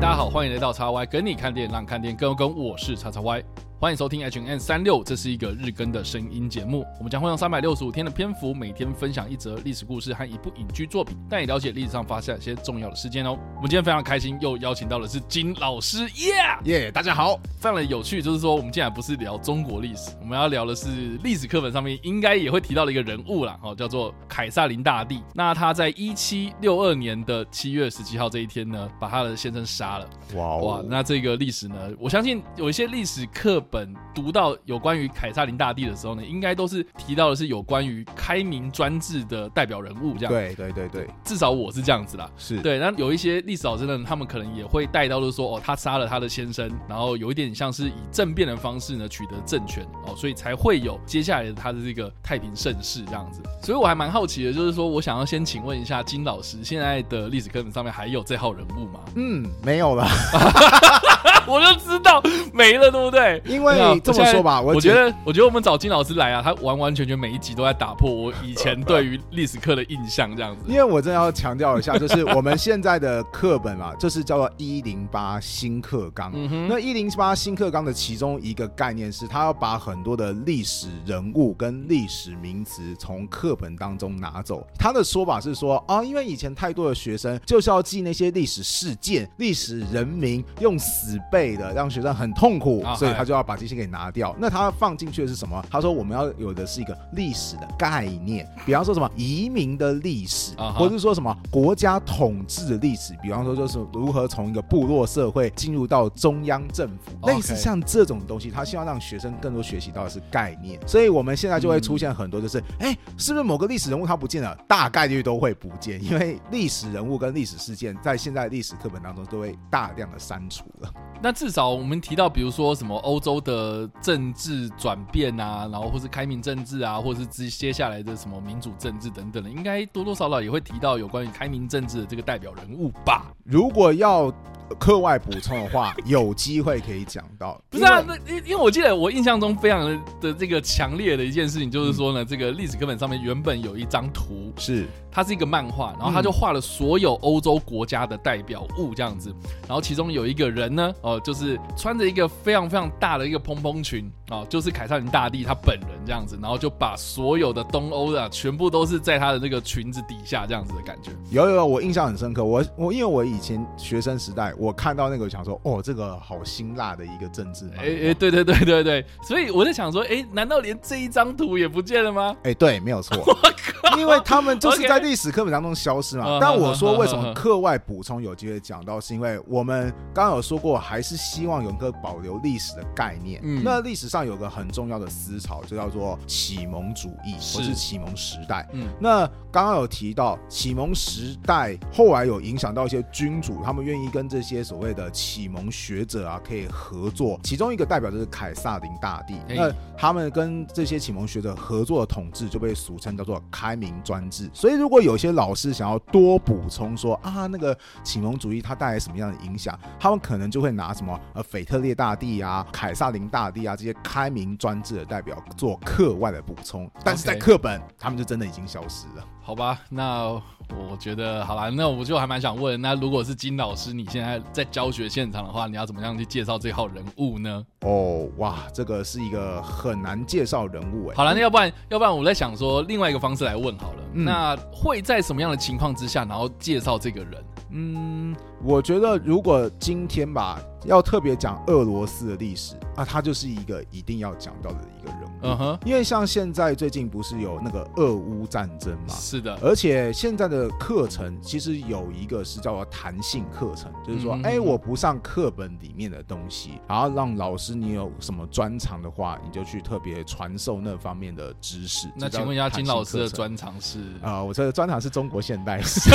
大家好，欢迎来到叉 Y，跟你看电影，让看电影更有梗。我是叉叉 Y。欢迎收听 H N 三六，这是一个日更的声音节目。我们将会用三百六十五天的篇幅，每天分享一则历史故事和一部影剧作品，带你了解历史上发生一些重要的事件哦。我们今天非常开心，又邀请到的是金老师，耶耶！大家好，非常的有趣，就是说我们竟然不是聊中国历史，我们要聊的是历史课本上面应该也会提到的一个人物啦，哦，叫做凯撒林大帝。那他在一七六二年的七月十七号这一天呢，把他的先生杀了。哇哦哇！那这个历史呢，我相信有一些历史课本读到。有关于凯撒林大帝的时候呢，应该都是提到的是有关于开明专制的代表人物这样。对对对对，至少我是这样子啦。是对，那有一些历史老师呢，他们可能也会带到就是说，哦，他杀了他的先生，然后有一点像是以政变的方式呢取得政权哦，所以才会有接下来的他的这个太平盛世这样子。所以我还蛮好奇的，就是说我想要先请问一下金老师，现在的历史课本上面还有这号人物吗？嗯，没有了。我就知道没了，对不对？因为这么说吧，我觉得，我觉得我们找金老师来啊，他完完全全每一集都在打破我以前对于历史课的印象，这样子。因为我真的要强调一下，就是我们现在的课本嘛，就是叫做一零八新课纲。那一零八新课纲的其中一个概念是，他要把很多的历史人物跟历史名词从课本当中拿走。他的说法是说啊，因为以前太多的学生就是要记那些历史事件、历史人名，用死背的，让学生很痛苦，所以他就要把这些给拿掉。那他放进去的是什么？他说我们要有的是一个历史的概念，比方说什么移民的历史，或者是说什么国家统治的历史，比方说就是如何从一个部落社会进入到中央政府，类似像这种东西，他希望让学生更多学习到的是概念。所以我们现在就会出现很多，就是哎，是不是某个历史人物他不见了？大概率都会不见，因为历史人物跟历史事件在现在历史课本当中都会大量的删除了。那至少我们提到，比如说什么欧洲的政治转变啊，然后或是开明政治啊，或者是接接下来的什么民主政治等等的，应该多多少少也会提到有关于开明政治的这个代表人物吧？如果要课外补充的话，有机会可以讲到。不是啊，那因因为我记得我印象中非常的的这个强烈的一件事情，就是说呢，这个历史课本上面原本有一张图是。它是一个漫画，然后他就画了所有欧洲国家的代表物这样子，然后其中有一个人呢，哦、呃，就是穿着一个非常非常大的一个蓬蓬裙啊、呃，就是凯撒琳大帝他本人这样子，然后就把所有的东欧的全部都是在他的那个裙子底下这样子的感觉。有有有，我印象很深刻，我我因为我以前学生时代，我看到那个想说，哦，这个好辛辣的一个政治。哎哎，对对对对对，所以我在想说，哎，难道连这一张图也不见了吗？哎，对，没有错，我靠，因为他们就是在。历史课本当中消失嘛？但我说为什么课外补充有机会讲到，是因为我们刚刚有说过，还是希望有一个保留历史的概念。嗯，那历史上有个很重要的思潮，就叫做启蒙主义，或是启蒙时代。嗯，那刚刚有提到启蒙时代，后来有影响到一些君主，他们愿意跟这些所谓的启蒙学者啊可以合作。其中一个代表就是凯撒林大帝。那他们跟这些启蒙学者合作的统治，就被俗称叫做开明专制。所以如果有些老师想要多补充说啊，那个启蒙主义它带来什么样的影响，他们可能就会拿什么呃腓特烈大帝啊、凯撒林大帝啊这些开明专制的代表做课外的补充，但是在课本他们就真的已经消失了。好吧，那我觉得好啦，那我就还蛮想问，那如果是金老师，你现在在教学现场的话，你要怎么样去介绍这号人物呢？哦，哇，这个是一个很难介绍人物哎。好了，那要不然要不然我在想说另外一个方式来问好了，嗯、那会在什么样的情况之下，然后介绍这个人？嗯，我觉得如果今天吧，要特别讲俄罗斯的历史啊，他就是一个一定要讲到的一个人物。嗯哼，因为像现在最近不是有那个俄乌战争嘛？是的，而且现在的课程其实有一个是叫做弹性课程，就是说，哎，我不上课本里面的东西，然后让老师你有什么专长的话，你就去特别传授那方面的知识。那请问一下，金老师的专长是？啊，我这个专长是中国现代史，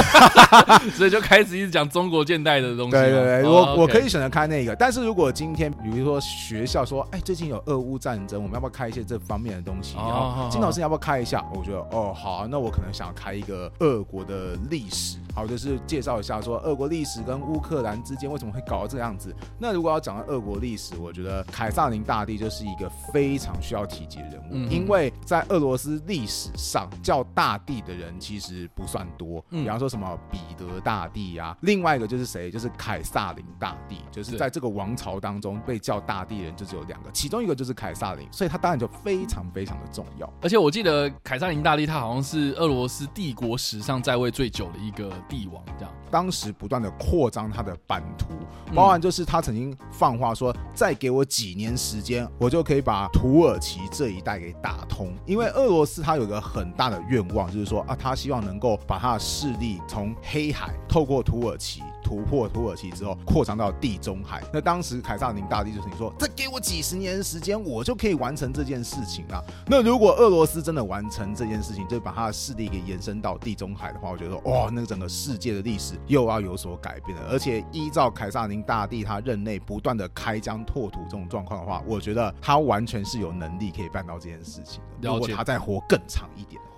所以就开始一直讲中国现代的东西。对对对，我我可以选择开那个，但是如果今天比如说学校说，哎，最近有俄乌战争，我们要不要开一些这？方面的东西，然后金老师要不要开一下？我觉得哦，好啊，那我可能想开一个俄国的历史。好，就是介绍一下说俄国历史跟乌克兰之间为什么会搞到这样子。那如果要讲到俄国历史，我觉得凯撒林大帝就是一个非常需要提及的人物，嗯、因为在俄罗斯历史上叫大帝的人其实不算多。比方说什么彼得大帝啊，另外一个就是是谁？就是凯撒琳大帝，就是在这个王朝当中被叫大帝人就只有两个，其中一个就是凯撒琳，所以他当然就非常非常的重要。而且我记得凯撒琳大帝他好像是俄罗斯帝国史上在位最久的一个帝王，这样。当时不断的扩张他的版图，包含就是他曾经放话说，再给我几年时间，我就可以把土耳其这一带给打通。因为俄罗斯他有一个很大的愿望，就是说啊，他希望能够把他的势力从黑海透过土耳其。突破土耳其之后，扩张到地中海。那当时凯撒林大帝就是你说，再给我几十年的时间，我就可以完成这件事情了。那如果俄罗斯真的完成这件事情，就把他的势力给延伸到地中海的话，我觉得哇，那个整个世界的历史又要有所改变了。而且依照凯撒林大帝他任内不断的开疆拓土这种状况的话，我觉得他完全是有能力可以办到这件事情的。如果他再活更长一点的话。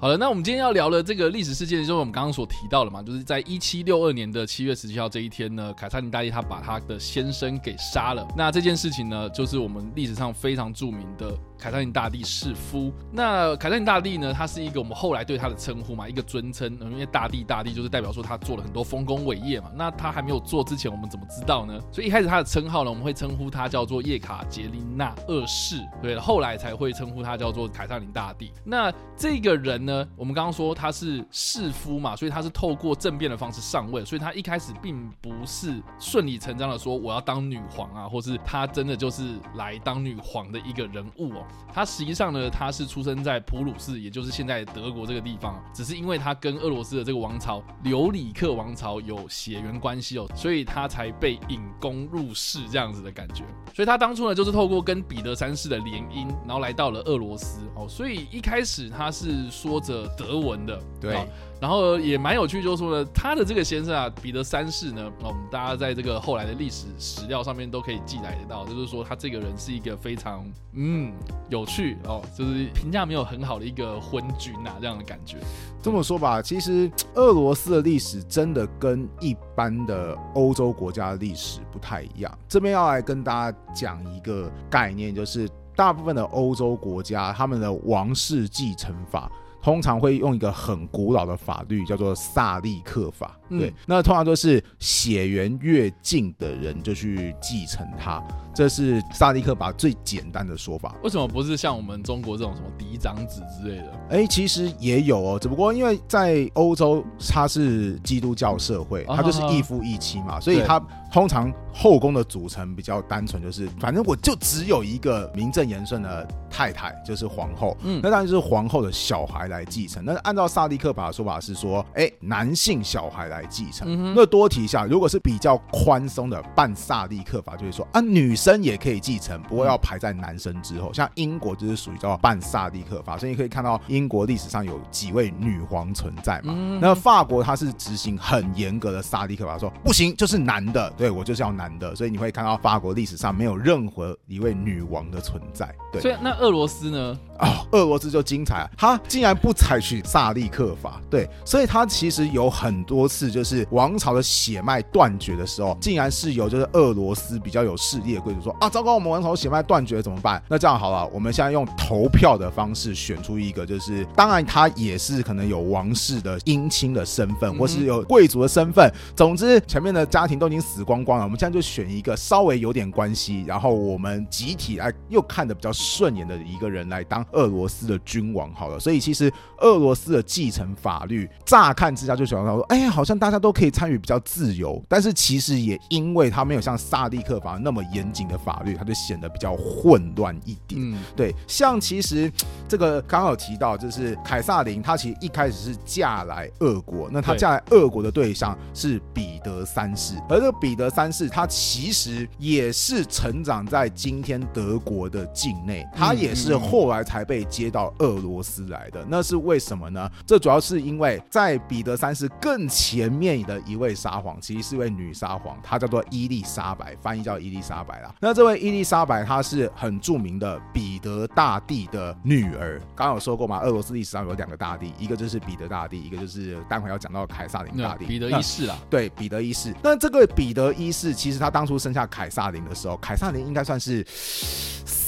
好了，那我们今天要聊的这个历史事件，就是我们刚刚所提到的嘛，就是在一七六二年的七月十七号这一天呢，凯撒琳大帝他把他的先生给杀了。那这件事情呢，就是我们历史上非常著名的。凯撒琳大帝弑夫，那凯撒琳大帝呢？他是一个我们后来对他的称呼嘛，一个尊称。因为大帝大帝就是代表说他做了很多丰功伟业嘛。那他还没有做之前，我们怎么知道呢？所以一开始他的称号呢，我们会称呼他叫做叶卡捷琳娜二世，对，后来才会称呼他叫做凯撒琳大帝。那这个人呢，我们刚刚说他是弑夫嘛，所以他是透过政变的方式上位，所以他一开始并不是顺理成章的说我要当女皇啊，或是他真的就是来当女皇的一个人物哦。他实际上呢，他是出生在普鲁士，也就是现在德国这个地方。只是因为他跟俄罗斯的这个王朝留里克王朝有血缘关系哦，所以他才被引宫入室这样子的感觉。所以他当初呢，就是透过跟彼得三世的联姻，然后来到了俄罗斯哦。所以一开始他是说着德文的，对。然后也蛮有趣，就是说呢，他的这个先生啊，彼得三世呢，我们大家在这个后来的历史史料上面都可以记载得到，就是说他这个人是一个非常嗯有趣哦，就是评价没有很好的一个昏君呐，这样的感觉。这么说吧，其实俄罗斯的历史真的跟一般的欧洲国家的历史不太一样。这边要来跟大家讲一个概念，就是大部分的欧洲国家他们的王室继承法。通常会用一个很古老的法律，叫做萨利克法。对，嗯、那通常都是血缘越近的人就去继承它，这是萨利克法最简单的说法。为什么不是像我们中国这种什么嫡长子之类的？哎、欸，其实也有哦，只不过因为在欧洲它是基督教社会，它就是一夫一妻嘛，所以它通常后宫的组成比较单纯，就是反正我就只有一个名正言顺的太太，就是皇后。嗯，那当然就是皇后的小孩来继承。那按照萨利克法的说法是说，哎、欸，男性小孩来。来继承，嗯、那多提一下，如果是比较宽松的半萨利克法，就是说啊，女生也可以继承，不过要排在男生之后。像英国就是属于叫半萨利克法，所以你可以看到英国历史上有几位女皇存在嘛。嗯、那法国它是执行很严格的萨利克法，说不行就是男的，对我就是要男的，所以你会看到法国历史上没有任何一位女王的存在。对，所以那俄罗斯呢？哦，俄罗斯就精彩啊，他竟然不采取萨利克法，对，所以他其实有很多次。就是王朝的血脉断绝的时候，竟然是由就是俄罗斯比较有势力的贵族说啊，糟糕，我们王朝血脉断绝了怎么办？那这样好了，我们现在用投票的方式选出一个，就是当然他也是可能有王室的姻亲的身份，或是有贵族的身份。总之前面的家庭都已经死光光了，我们现在就选一个稍微有点关系，然后我们集体来又看得比较顺眼的一个人来当俄罗斯的君王好了。所以其实俄罗斯的继承法律乍看之下就想到说，哎，好像。大家都可以参与比较自由，但是其实也因为他没有像萨利克法那么严谨的法律，他就显得比较混乱一点。嗯，对，像其实这个刚好提到，就是凯撒琳，她其实一开始是嫁来俄国，那她嫁来俄国的对象是彼得三世，而这个彼得三世他其实也是成长在今天德国的境内，他也是后来才被接到俄罗斯来的。那是为什么呢？这主要是因为在彼得三世更前。面的一位沙皇，其实是一位女沙皇，她叫做伊丽莎白，翻译叫伊丽莎白啦。那这位伊丽莎白，她是很著名的彼得大帝的女儿。刚刚有说过嘛，俄罗斯历史上有两个大帝，一个就是彼得大帝，一个就是待会要讲到凯撒琳大帝。彼得一世啊，对，彼得一世。那这个彼得一是，其实他当初生下凯撒琳的时候，凯撒琳应该算是。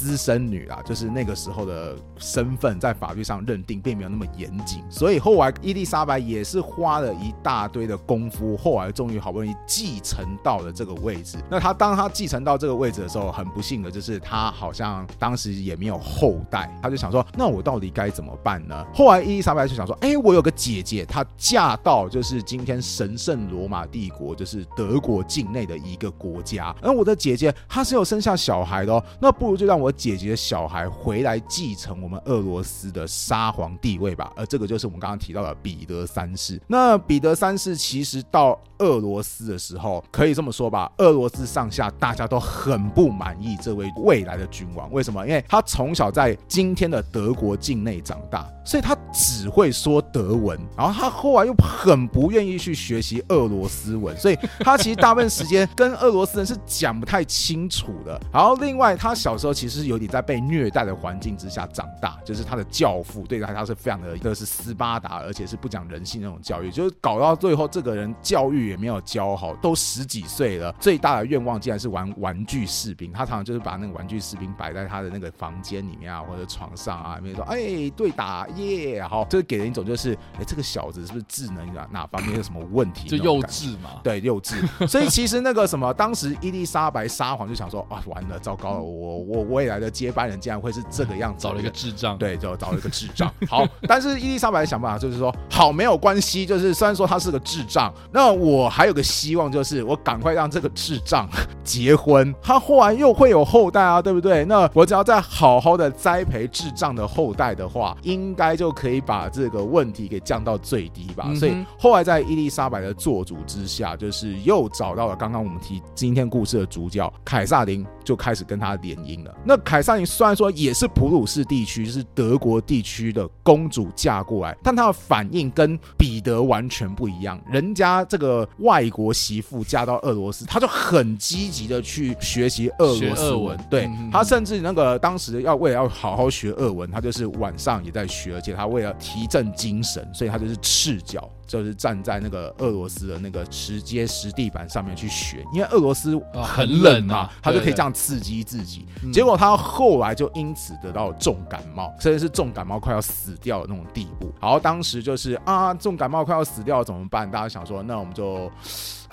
私生女啊，就是那个时候的身份，在法律上认定并没有那么严谨，所以后来伊丽莎白也是花了一大堆的功夫，后来终于好不容易继承到了这个位置。那她当她继承到这个位置的时候，很不幸的就是她好像当时也没有后代，她就想说，那我到底该怎么办呢？后来伊丽莎白就想说，哎，我有个姐姐，她嫁到就是今天神圣罗马帝国，就是德国境内的一个国家，而我的姐姐她是有生下小孩的哦，那不如就让我姐姐的小孩回来继承我们俄罗斯的沙皇地位吧。而这个就是我们刚刚提到的彼得三世。那彼得三世其实到俄罗斯的时候，可以这么说吧，俄罗斯上下大家都很不满意这位未来的君王。为什么？因为他从小在今天的德国境内长大，所以他只会说德文，然后他后来又很不愿意去学习俄罗斯文，所以他其实大部分时间跟俄罗斯人是讲不太清楚的。然后另外，他小时候其实是有点在被虐待的环境之下长大，就是他的教父对他他是非常的，的是斯巴达，而且是不讲人性那种教育，就是搞到最后这个人教育也没有教好，都十几岁了，最大的愿望竟然是玩玩具士兵。他常常就是把那个玩具士兵摆在他的那个房间里面啊，或者床上啊，里面说哎对打耶，好，这给人一种就是哎这个小子是不是智能啊哪方面有什么问题？就幼稚嘛，对幼稚。所以其实那个什么，当时伊丽莎白沙皇就想说啊完了，糟糕了，我我未来的接班人竟然会是这个样子，找了一个智障，对，就找了一个智障。好，但是伊丽莎白的想办法就是说好没有关系，就是虽然说他是个智障，那我还有个希望就是我赶快让这个智障结婚，他后来又会有后代啊，对不对？那我只要再好好的栽培智障的后代的话，应该就可以把这个问题给降到最低吧。所以后来在伊丽莎白的做主之下，就是又找到了刚刚我们提今天故事的主角凯撒琳，就开始跟他联姻了。那凯撒琳虽然说也是普鲁士地区，就是德国地区的公主嫁过来，但她的反应跟彼得完全不一样。人家这个外国媳妇嫁到俄罗斯，她就很积极的去学习俄罗斯文。对，他甚至那个当时要为了要好好学俄文，她就是晚上也在学，而且她为了提振精神，所以她就是赤脚。就是站在那个俄罗斯的那个石阶石地板上面去学，因为俄罗斯很冷啊，他就可以这样刺激自己。结果他后来就因此得到重感冒，甚至是重感冒快要死掉的那种地步。然后当时就是啊，重感冒快要死掉了怎么办？大家想说，那我们就。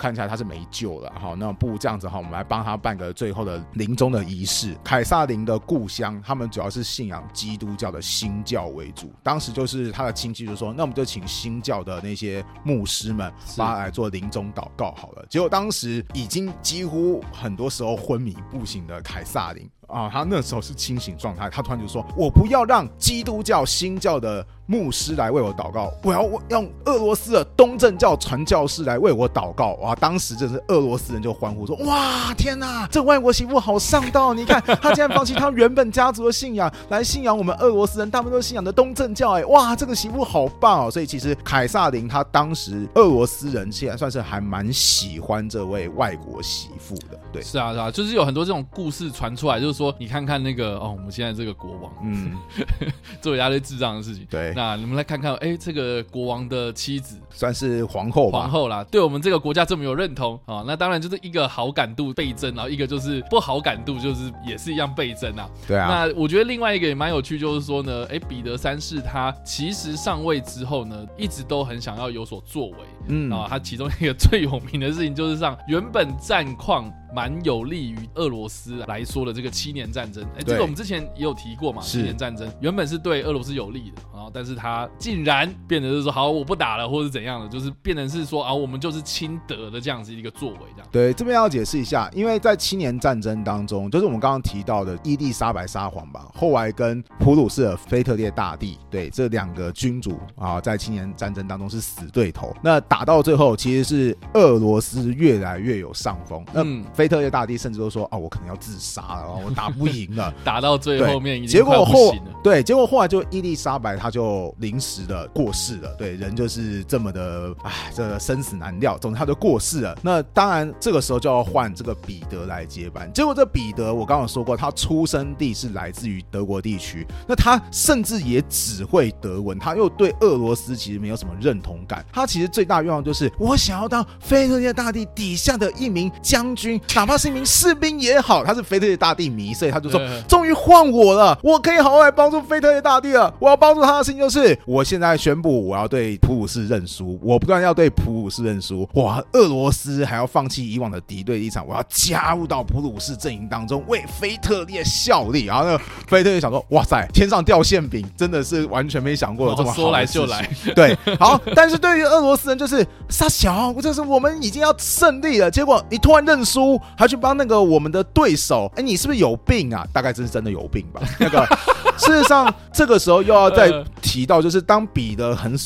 看起来他是没救了，好，那不如这样子哈，我们来帮他办个最后的临终的仪式。凯撒林的故乡，他们主要是信仰基督教的新教为主。当时就是他的亲戚就说，那我们就请新教的那些牧师们帮他来做临终祷告好了。结果当时已经几乎很多时候昏迷不醒的凯撒琳。啊，他那时候是清醒状态，他突然就说：“我不要让基督教新教的牧师来为我祷告，我要用俄罗斯的东正教传教士来为我祷告。”哇，当时真是俄罗斯人就欢呼说：“哇，天哪，这外国媳妇好上道！你看，他竟然放弃他原本家族的信仰，来信仰我们俄罗斯人，大部分都信仰的东正教。哎，哇，这个媳妇好棒哦！所以其实凯撒琳他当时俄罗斯人现在算是还蛮喜欢这位外国媳妇的。对，是啊，是啊，就是有很多这种故事传出来，就是。说你看看那个哦，我们现在这个国王，嗯，做一大堆智障的事情。对，那你们来看看，哎，这个国王的妻子算是皇后吧？皇后啦，对我们这个国家这么有认同啊、哦，那当然就是一个好感度倍增，然后一个就是不好感度就是也是一样倍增啊。对啊。那我觉得另外一个也蛮有趣，就是说呢，哎，彼得三世他其实上位之后呢，一直都很想要有所作为。嗯啊，他其中一个最有名的事情就是让原本战况。蛮有利于俄罗斯来说的这个七年战争，哎，这个我们之前也有提过嘛。七年战争原本是对俄罗斯有利的，然后但是他竟然变成是说，好，我不打了，或者是怎样的，就是变成是说啊，我们就是亲德的这样子一个作为，这样。对，这边要解释一下，因为在七年战争当中，就是我们刚刚提到的伊丽莎白沙皇吧，后来跟普鲁士的腓特烈大帝，对，这两个君主啊，在七年战争当中是死对头。那打到最后，其实是俄罗斯越来越有上风。嗯。菲特烈大帝甚至都说：“哦，我可能要自杀了，我打不赢了。”打到最后面，结果后对，结果后来就伊丽莎白，她就就临时的过世了。对，人就是这么的，哎，这个生死难料。总之他就过世了。那当然，这个时候就要换这个彼得来接班。结果这彼得，我刚刚说过，他出生地是来自于德国地区，那他甚至也只会德文，他又对俄罗斯其实没有什么认同感。他其实最大愿望就是，我想要当腓特烈大帝底下的一名将军，哪怕是一名士兵也好。他是腓特烈大帝迷，所以他就说，终于换我了，我可以好好来帮助腓特烈大帝了。我要帮助他的事情就是，我现在宣布，我要对普鲁士认输，我不但要对普鲁士认输，哇，俄罗斯还要放弃以往的敌对立场，我要加入到普鲁士阵营当中，为腓特烈效力。然后呢，腓特烈想说，哇塞，天上掉馅饼，真的是完全没想过有这么好。说来就来，对，好。但是对于俄罗斯人，就是杀小，这是我们已经要胜利了，结果你突然认输，还去帮那个我们的对手，哎，你是不是有病啊？大概这是真的有病吧？那个，事实上，这个时候又要再提到，就是当比的很。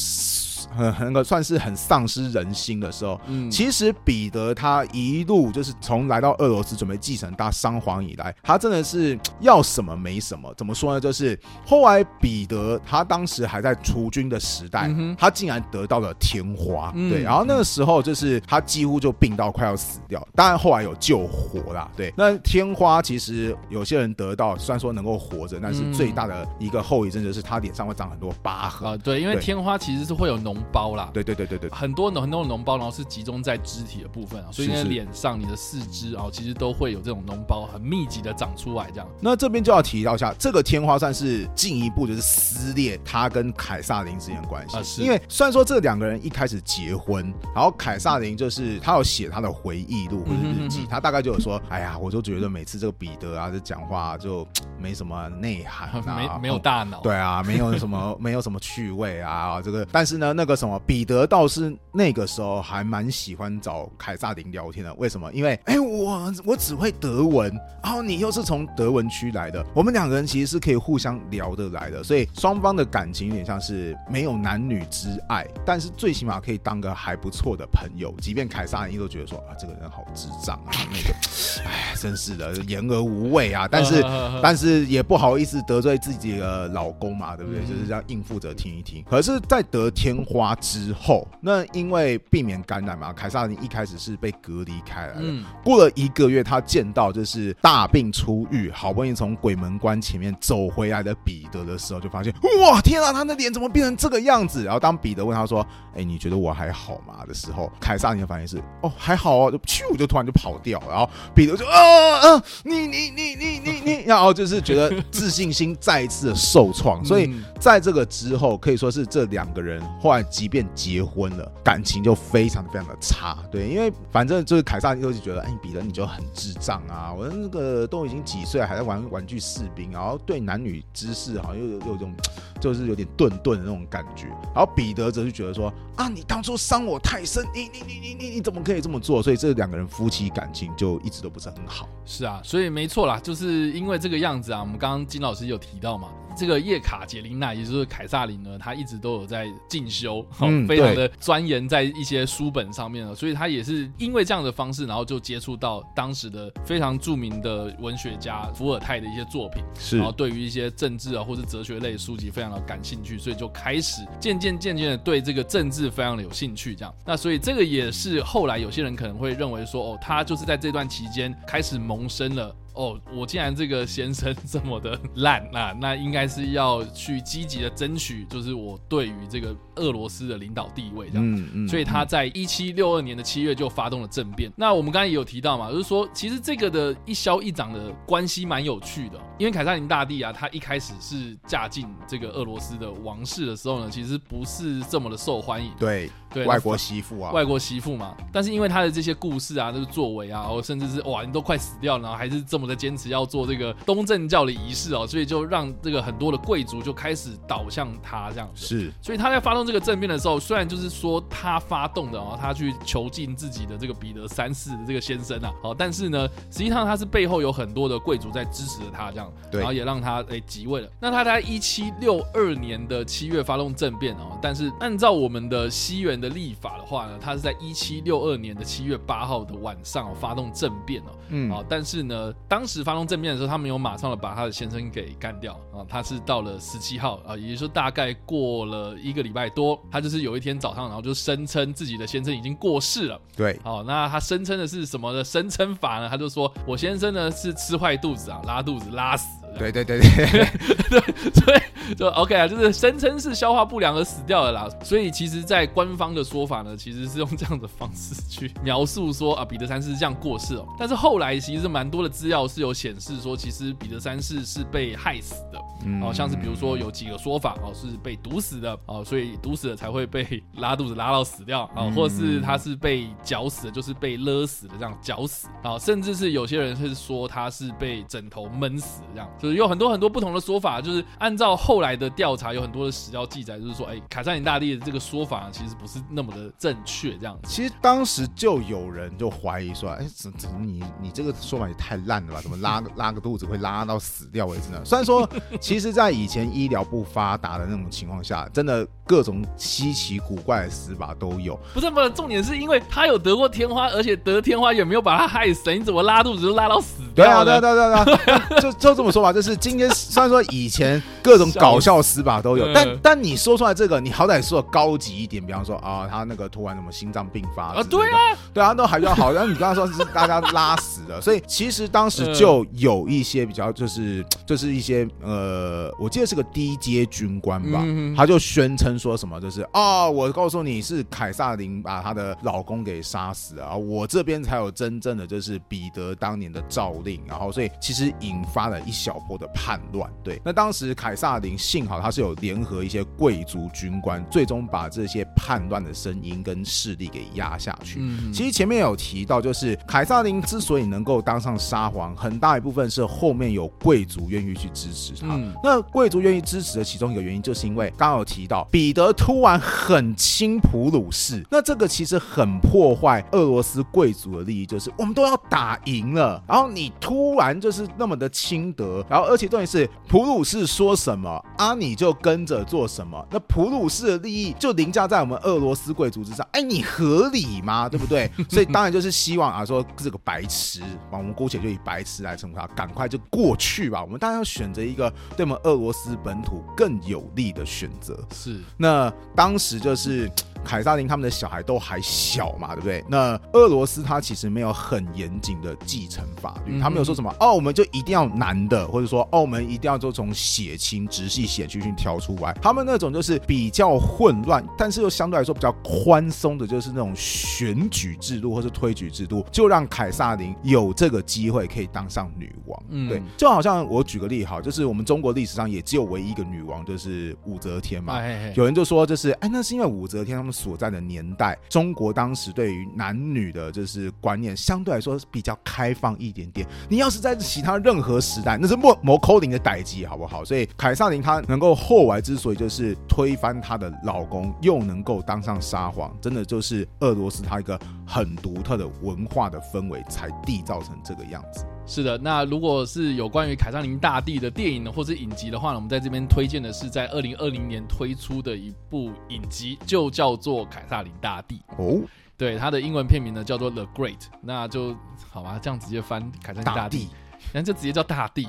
很很个算是很丧失人心的时候，嗯，其实彼得他一路就是从来到俄罗斯准备继承大商皇以来，他真的是要什么没什么。怎么说呢？就是后来彼得他当时还在储君的时代，他竟然得到了天花，对，然后那个时候就是他几乎就病到快要死掉，当然后来有救活啦，对。那天花其实有些人得到，虽然说能够活着，但是最大的一个后遗症就是他脸上会长很多疤痕啊。对，因为天花其实是会有脓。包啦，对对对对对，很多很多的脓包，然后是集中在肢体的部分啊，所以你的脸上、你的四肢啊，其实都会有这种脓包，很密集的长出来这样。那这边就要提到一下，这个天花算是进一步就是撕裂他跟凯撒琳之间的关系，啊、是。因为虽然说这两个人一开始结婚，然后凯撒琳就是他有写他的回忆录或者日记，他大概就有说，哎呀，我就觉得每次这个彼得啊，这讲话就没什么内涵、啊，没没有大脑，对啊，没有什么没有什么趣味啊，这个，但是呢，那个。什么？彼得倒是那个时候还蛮喜欢找凯撒琳聊天的。为什么？因为哎、我我只会德文，然后你又是从德文区来的，我们两个人其实是可以互相聊得来的。所以双方的感情有点像是没有男女之爱，但是最起码可以当个还不错的朋友。即便凯撒琳都觉得说啊，这个人好智障啊，那个，哎，真是的，言而无味啊。但是 但是也不好意思得罪自己的老公嘛，对不对？就是这样应付着听一听。可是，在得天花。之后，那因为避免感染嘛，凯撒琳一开始是被隔离开来的。嗯，过了一个月，他见到就是大病初愈，好不容易从鬼门关前面走回来的彼得的时候，就发现哇，天啊，他的脸怎么变成这个样子？然后当彼得问他说：“哎、欸，你觉得我还好吗？”的时候，凯撒琳的反应是：“哦，还好哦。”就咻，就突然就跑掉。然后彼得就啊啊，你你你你你你，然后就是觉得自信心再一次的受创。所以在这个之后，可以说是这两个人后来。即便结婚了，感情就非常非常的差。对，因为反正就是凯萨琳就觉得，哎，彼得你就很智障啊！我那个都已经几岁了，还在玩玩具士兵，然后对男女之事好像又有有种，就是有点顿顿的那种感觉。然后彼得则是觉得说，啊，你当初伤我太深，你你你你你你怎么可以这么做？所以这两个人夫妻感情就一直都不是很好。是啊，所以没错啦，就是因为这个样子啊。我们刚刚金老师有提到嘛。这个叶卡捷琳娜，也就是凯撒琳呢，她一直都有在进修，嗯、非常的钻研在一些书本上面了，所以她也是因为这样的方式，然后就接触到当时的非常著名的文学家伏尔泰的一些作品，是，然后对于一些政治啊或者哲学类书籍非常的感兴趣，所以就开始渐渐渐渐的对这个政治非常的有兴趣，这样。那所以这个也是后来有些人可能会认为说，哦，他就是在这段期间开始萌生了。哦，我既然这个先生这么的烂，那那应该是要去积极的争取，就是我对于这个俄罗斯的领导地位这样。嗯嗯。所以他在一七六二年的七月就发动了政变。那我们刚才也有提到嘛，就是说其实这个的一消一长的关系蛮有趣的，因为凯撒琳大帝啊，他一开始是嫁进这个俄罗斯的王室的时候呢，其实不是这么的受欢迎。对。对，外国媳妇啊，外国媳妇嘛。但是因为他的这些故事啊，这个作为啊，然后甚至是哇，你都快死掉了，然后还是这么的坚持要做这个东正教的仪式哦，所以就让这个很多的贵族就开始倒向他这样子。是，所以他在发动这个政变的时候，虽然就是说他发动的哦，他去囚禁自己的这个彼得三世的这个先生啊，好，但是呢，实际上他是背后有很多的贵族在支持着他这样，对，然后也让他诶即位了。那他在一七六二年的七月发动政变哦，但是按照我们的西元的立法的话呢，他是在一七六二年的七月八号的晚上、哦、发动政变哦。嗯啊，但是呢，当时发动政变的时候，他没有马上的把他的先生给干掉啊，他是到了十七号啊，也就是说大概过了一个礼拜多，他就是有一天早上，然后就声称自己的先生已经过世了。对，好、啊，那他声称的是什么的声称法呢？他就说我先生呢是吃坏肚子啊，拉肚子拉死。对对对对 对，所以就 OK 啊，就是声称是消化不良而死掉的啦。所以其实，在官方的说法呢，其实是用这样的方式去描述说啊，彼得三世是这样过世哦。但是后来其实蛮多的资料是有显示说，其实彼得三世是被害死的。哦，像是比如说有几个说法哦，是被毒死的哦，所以毒死了才会被 拉肚子拉到死掉啊，或者是他是被绞死的，就是被勒死的这样绞死啊，甚至是有些人是说他是被枕头闷死这样。就是有很多很多不同的说法，就是按照后来的调查，有很多的史料记载，就是说，哎，卡萨林大帝的这个说法其实不是那么的正确，这样子。其实当时就有人就怀疑说，哎，怎怎么你你这个说法也太烂了吧？怎么拉 拉个肚子会拉到死掉为止呢？虽然说，其实，在以前医疗不发达的那种情况下，真的各种稀奇古怪的死法都有。不是不是，重点是因为他有得过天花，而且得天花也没有把他害死，你怎么拉肚子就拉到死掉？对啊，对啊，对啊，对啊，就就这么说吧。就是今天虽然说以前各种搞笑死法都有，但但你说出来这个，你好歹说的高级一点，比方说啊，他那个突然什么心脏病发啊，对啊，对啊，都还比较好。然后你刚刚说是大家拉死的，所以其实当时就有一些比较，就是就是一些呃，我记得是个低阶军官吧，他就宣称说什么，就是啊，我告诉你是凯撒琳把她的老公给杀死了啊，我这边才有真正的就是彼得当年的诏令，然后所以其实引发了一小波的叛乱。对，那当时凯萨琳幸好他是有联合一些贵族军官，最终把这些叛乱的声音跟势力给压下去。其实前面有提到，就是凯撒林之所以能够当上沙皇，很大一部分是后面有贵族愿意去支持他。那贵族愿意支持的其中一个原因，就是因为刚刚有提到彼得突然很亲普鲁士，那这个其实很破坏俄罗斯贵族的利益，就是我们都要打赢了，然后你突然就是那么的亲德，然后而且重点是普鲁士说什么啊，你就跟着做什么，那普鲁士的利益就凌驾在我们俄罗斯贵族之上，哎，你合理吗？对不对？所以当然就是希望啊，说这个白痴，我们姑且就以白痴来称呼他，赶快就过去吧。我们当然要选择一个对我们俄罗斯本土更有利的选择。是，那当时就是。凯撒琳他们的小孩都还小嘛，对不对？那俄罗斯他其实没有很严谨的继承法律，他没有说什么哦，我们就一定要男的，或者说哦，我们一定要就从血亲直系血亲去挑出来。他们那种就是比较混乱，但是又相对来说比较宽松的，就是那种选举制度或是推举制度，就让凯撒琳有这个机会可以当上女王。嗯，对，就好像我举个例哈，就是我们中国历史上也只有唯一一个女王，就是武则天嘛。有人就说，就是哎，那是因为武则天他们。所在的年代，中国当时对于男女的就是观念相对来说比较开放一点点。你要是在其他任何时代，那是莫莫扣零的代际，好不好？所以凯撒琳她能够后来之所以就是推翻她的老公，又能够当上沙皇，真的就是俄罗斯它一个很独特的文化的氛围才缔造成这个样子。是的，那如果是有关于凯撒琳大帝的电影呢，或者影集的话呢，我们在这边推荐的是在二零二零年推出的一部影集，就叫做《凯撒琳大帝》哦。对，它的英文片名呢叫做《The Great》，那就好吧，这样直接翻凯撒琳大帝，那就直接叫大帝。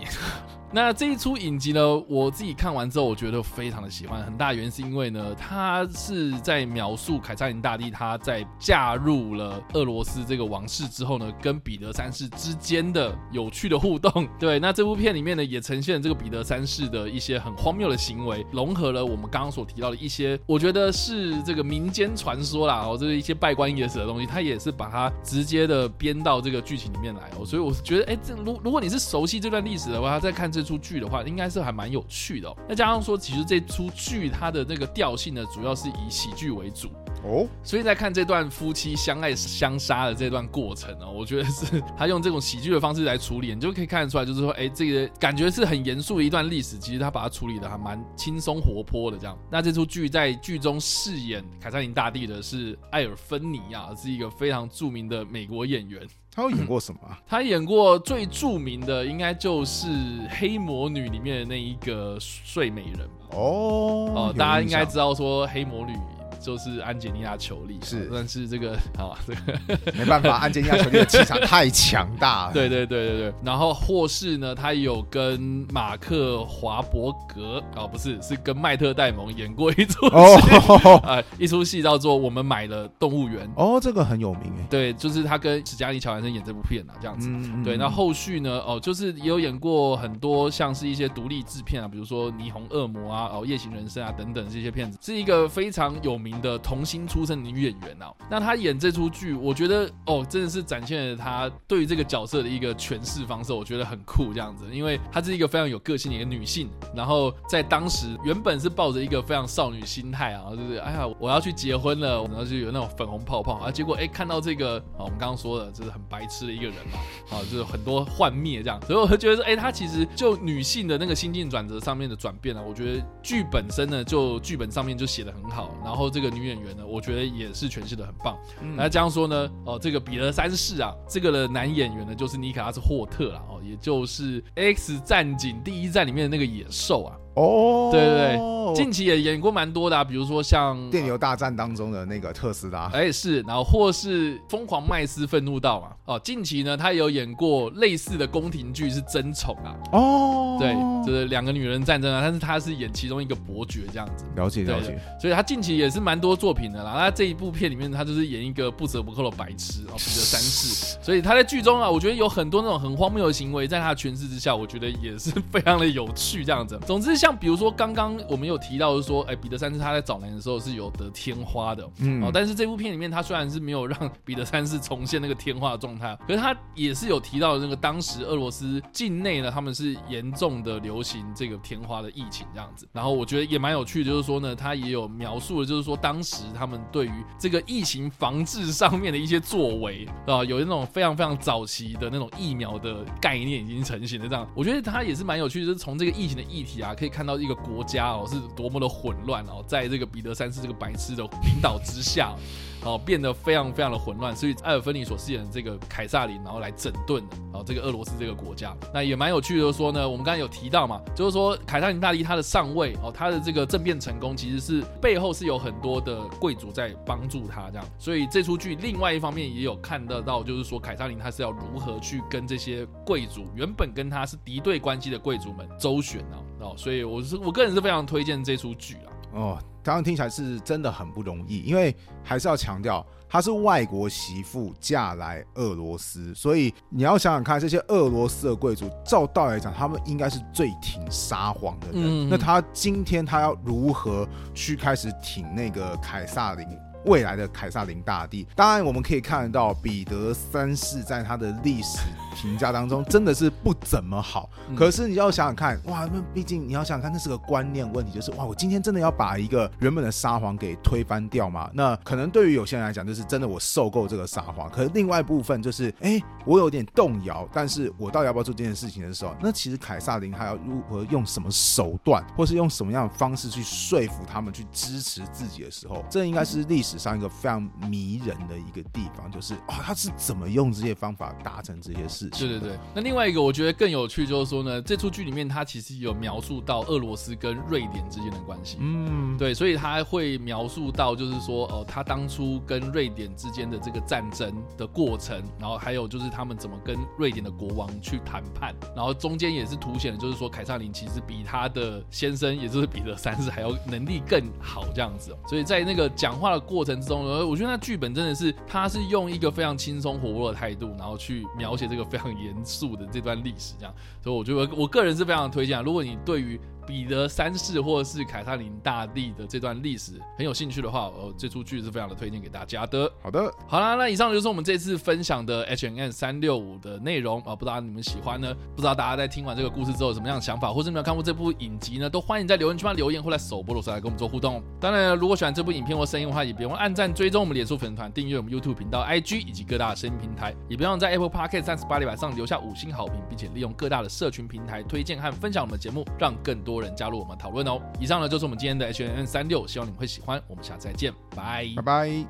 那这一出影集呢，我自己看完之后，我觉得非常的喜欢。很大原因是因为呢，他是在描述凯撒琳大帝他在嫁入了俄罗斯这个王室之后呢，跟彼得三世之间的有趣的互动。对，那这部片里面呢，也呈现了这个彼得三世的一些很荒谬的行为，融合了我们刚刚所提到的一些，我觉得是这个民间传说啦，哦，这是一些拜官野史的东西，他也是把它直接的编到这个剧情里面来哦。所以我觉得，哎，这如如果你是熟悉这段历史的话，再看这出剧的话，应该是还蛮有趣的。那加上说，其实这出剧它的那个调性呢，主要是以喜剧为主哦。所以在看这段夫妻相爱相杀的这段过程呢，我觉得是他用这种喜剧的方式来处理，你就可以看得出来，就是说，哎，这个感觉是很严肃的一段历史，其实他把它处理的还蛮轻松活泼的这样。那这出剧在剧中饰演凯撒琳大帝的是艾尔芬尼亚，是一个非常著名的美国演员。他有演过什么？嗯，他演过最著名的应该就是《黑魔女》里面的那一个睡美人哦。哦，大家应该知道说黑魔女。就是安吉丽娜·裘丽，是，但是这个 啊，这个没办法，安吉丽娜·裘丽的气场太强大了。对对对对对。然后或是呢，他有跟马克·华伯格啊，不是，是跟迈特·戴蒙演过一出戏，啊，一出戏叫做《我们买了动物园》。哦，这个很有名诶。对，就是他跟史嘉丽·乔韩森演这部片啊，这样子。对，那后续呢？哦，就是也有演过很多像是一些独立制片啊，比如说《霓虹恶魔》啊，哦，《夜行人生》啊等等这些片子，是一个非常有名的童星出身的女演员啊。那她演这出剧，我觉得哦，真的是展现了她对于这个角色的一个诠释方式，我觉得很酷这样子，因为她是一个非常有个性的一个女性，然后在当时原本是抱着一个非常少女心态啊，就是哎呀，我要去结婚了，然后就有那种粉红泡泡啊，结果哎看到这个啊，我们刚刚说的，就是很白痴的一个人嘛，啊，就是很多幻灭这样，所以我会觉得说，哎，她其实就女性的那个心境转折上面的转变啊，我觉得剧本身呢，就剧本上面就写的很好，然后这个女演员呢，我觉得也是诠释的很棒。那这样说呢，哦，这个彼得三世啊，这个的男演员呢，就是尼可拉斯霍特啦，哦，也就是《X 战警》第一战里面的那个野兽啊。哦，对对对，近期也演过蛮多的，啊，比如说像《电流大战》当中的那个特斯拉，哎是，然后或是《疯狂麦斯愤怒到》嘛，哦，近期呢他也有演过类似的宫廷剧是《争宠》啊，哦，对，就是两个女人战争啊，但是他是演其中一个伯爵这样子，了解了解，所以他近期也是蛮多作品的啦。那这一部片里面他就是演一个不折不扣的白痴哦，彼得三世，所以他在剧中啊，我觉得有很多那种很荒谬的行为，在他的诠释之下，我觉得也是非常的有趣这样子。总之，像比如说刚刚。我们有提到，就是说，哎，彼得三世他在早年的时候是有得天花的，嗯，哦，但是这部片里面他虽然是没有让彼得三世重现那个天花的状态，可是他也是有提到那个当时俄罗斯境内呢，他们是严重的流行这个天花的疫情这样子。然后我觉得也蛮有趣的，就是说呢，他也有描述的，就是说当时他们对于这个疫情防治上面的一些作为，啊，有那种非常非常早期的那种疫苗的概念已经成型的这样。我觉得他也是蛮有趣的，就是从这个疫情的议题啊，可以看到一个国家。哦是多么的混乱哦，在这个彼得三世这个白痴的领导之下，哦变得非常非常的混乱，所以艾尔芬尼所饰演的这个凯撒琳，然后来整顿哦这个俄罗斯这个国家，那也蛮有趣的，说呢，我们刚才有提到嘛，就是说凯撒琳大帝他的上位哦，他的这个政变成功，其实是背后是有很多的贵族在帮助他这样，所以这出剧另外一方面也有看得到，就是说凯撒琳他是要如何去跟这些贵族原本跟他是敌对关系的贵族们周旋啊。哦，所以我是我个人是非常推荐这出剧啊。哦，刚刚听起来是真的很不容易，因为还是要强调，她是外国媳妇嫁来俄罗斯，所以你要想想看，这些俄罗斯的贵族，照道理来讲，他们应该是最挺沙皇的人。嗯、那他今天他要如何去开始挺那个凯撒琳？未来的凯撒林大帝，当然我们可以看得到彼得三世在他的历史评价当中真的是不怎么好。可是你要想想看，哇，那毕竟你要想想看，那是个观念问题，就是哇，我今天真的要把一个原本的沙皇给推翻掉吗？那可能对于有些人来讲，就是真的我受够这个沙皇。可是另外一部分就是，哎，我有点动摇，但是我到底要不要做这件事情的时候，那其实凯撒林他要如何用什么手段，或是用什么样的方式去说服他们去支持自己的时候，这应该是历史。上一个非常迷人的一个地方，就是哦，他是怎么用这些方法达成这些事情？对对对。那另外一个我觉得更有趣，就是说呢，这出剧里面他其实有描述到俄罗斯跟瑞典之间的关系。嗯，对，所以他会描述到，就是说哦，他当初跟瑞典之间的这个战争的过程，然后还有就是他们怎么跟瑞典的国王去谈判，然后中间也是凸显的，就是说凯撒琳其实比他的先生，也就是彼得三世还要能力更好这样子。所以在那个讲话的过程之中，我觉得那剧本真的是，他是用一个非常轻松活泼的态度，然后去描写这个非常严肃的这段历史，这样，所以我觉得我个人是非常推荐。如果你对于彼得三世或者是凯撒琳大帝的这段历史很有兴趣的话，呃，这出剧是非常的推荐给大家的。好的，好啦，那以上就是我们这次分享的 H N N 三六五的内容啊，不知道你们喜欢呢？不知道大家在听完这个故事之后有什么样的想法，或者你们有看过这部影集呢？都欢迎在留言区留言或在首播的时候来跟我们做互动。当然，如果喜欢这部影片或声音的话，也别忘按赞、追踪我们脸书粉丝团、订阅我们 YouTube 频道、IG 以及各大的声音平台，也别忘在 Apple Podcast 三十八里板上留下五星好评，并且利用各大的社群平台推荐和分享我们的节目，让更多多人加入我们讨论哦。以上呢就是我们今天的 hnn 三六希望你们会喜欢我们下次再见拜拜。